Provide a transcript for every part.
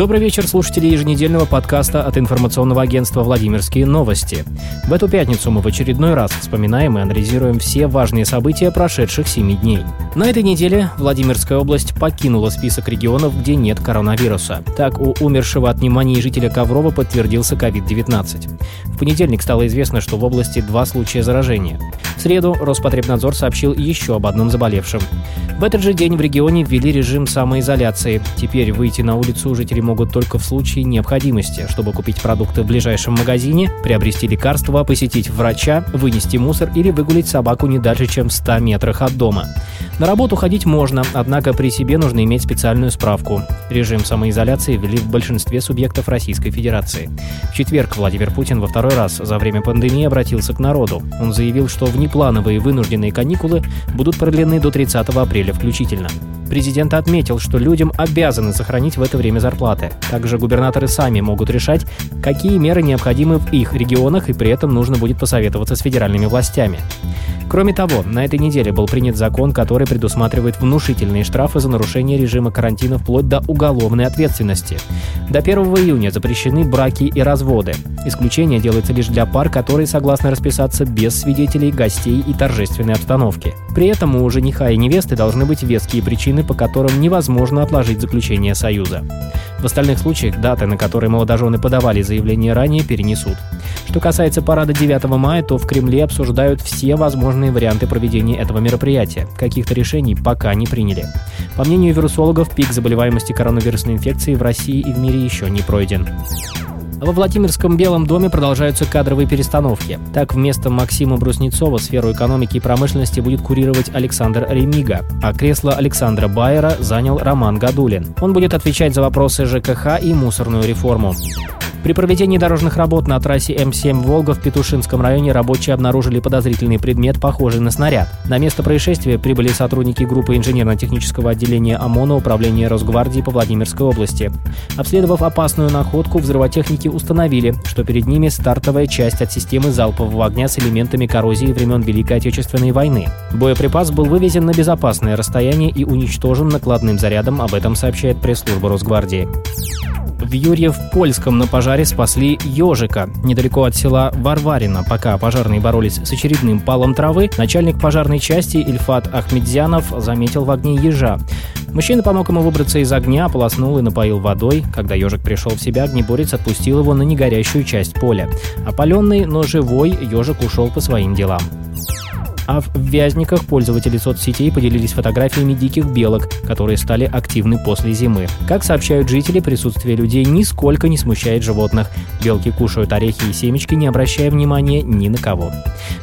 Добрый вечер, слушатели еженедельного подкаста от информационного агентства «Владимирские новости». В эту пятницу мы в очередной раз вспоминаем и анализируем все важные события прошедших семи дней. На этой неделе Владимирская область покинула список регионов, где нет коронавируса. Так, у умершего от пневмонии жителя Коврова подтвердился COVID-19. В понедельник стало известно, что в области два случая заражения. В среду Роспотребнадзор сообщил еще об одном заболевшем. В этот же день в регионе ввели режим самоизоляции. Теперь выйти на улицу жители могут только в случае необходимости, чтобы купить продукты в ближайшем магазине, приобрести лекарства, посетить врача, вынести мусор или выгулить собаку не дальше, чем в 100 метрах от дома. На работу ходить можно, однако при себе нужно иметь специальную справку. Режим самоизоляции ввели в большинстве субъектов Российской Федерации. В четверг Владимир Путин во второй раз за время пандемии обратился к народу. Он заявил, что внеплановые вынужденные каникулы будут продлены до 30 апреля включительно. Президент отметил, что людям обязаны сохранить в это время зарплаты. Также губернаторы сами могут решать, какие меры необходимы в их регионах, и при этом нужно будет посоветоваться с федеральными властями. Кроме того, на этой неделе был принят закон, который предусматривает внушительные штрафы за нарушение режима карантина вплоть до уголовной ответственности. До 1 июня запрещены браки и разводы. Исключение делается лишь для пар, которые согласны расписаться без свидетелей, гостей и торжественной обстановки. При этом у жениха и невесты должны быть веские причины, по которым невозможно отложить заключение союза. В остальных случаях даты, на которые молодожены подавали заявление ранее, перенесут. Что касается парада 9 мая, то в Кремле обсуждают все возможные варианты проведения этого мероприятия. Каких-то решений пока не приняли. По мнению вирусологов, пик заболеваемости коронавирусной инфекцией в России и в мире еще не пройден. Во Владимирском Белом доме продолжаются кадровые перестановки. Так, вместо Максима Бруснецова сферу экономики и промышленности будет курировать Александр Ремига, а кресло Александра Байера занял Роман Гадулин. Он будет отвечать за вопросы ЖКХ и мусорную реформу. При проведении дорожных работ на трассе М7 «Волга» в Петушинском районе рабочие обнаружили подозрительный предмет, похожий на снаряд. На место происшествия прибыли сотрудники группы инженерно-технического отделения ОМОНа Управления Росгвардии по Владимирской области. Обследовав опасную находку, взрывотехники установили, что перед ними стартовая часть от системы залпового огня с элементами коррозии времен Великой Отечественной войны. Боеприпас был вывезен на безопасное расстояние и уничтожен накладным зарядом, об этом сообщает пресс-служба Росгвардии. В Юрьев-Польском на пожаре спасли ежика. Недалеко от села Варварина, пока пожарные боролись с очередным палом травы, начальник пожарной части Ильфат Ахмедзянов заметил в огне ежа. Мужчина помог ему выбраться из огня, ополоснул и напоил водой. Когда ежик пришел в себя, огнеборец отпустил его на негорящую часть поля. Опаленный, но живой, ежик ушел по своим делам. А в Вязниках пользователи соцсетей поделились фотографиями диких белок, которые стали активны после зимы. Как сообщают жители, присутствие людей нисколько не смущает животных. Белки кушают орехи и семечки, не обращая внимания ни на кого.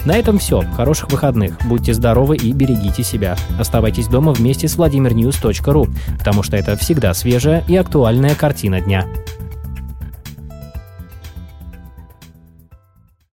На этом все. Хороших выходных. Будьте здоровы и берегите себя. Оставайтесь дома вместе с vladimirnews.ru, потому что это всегда свежая и актуальная картина дня.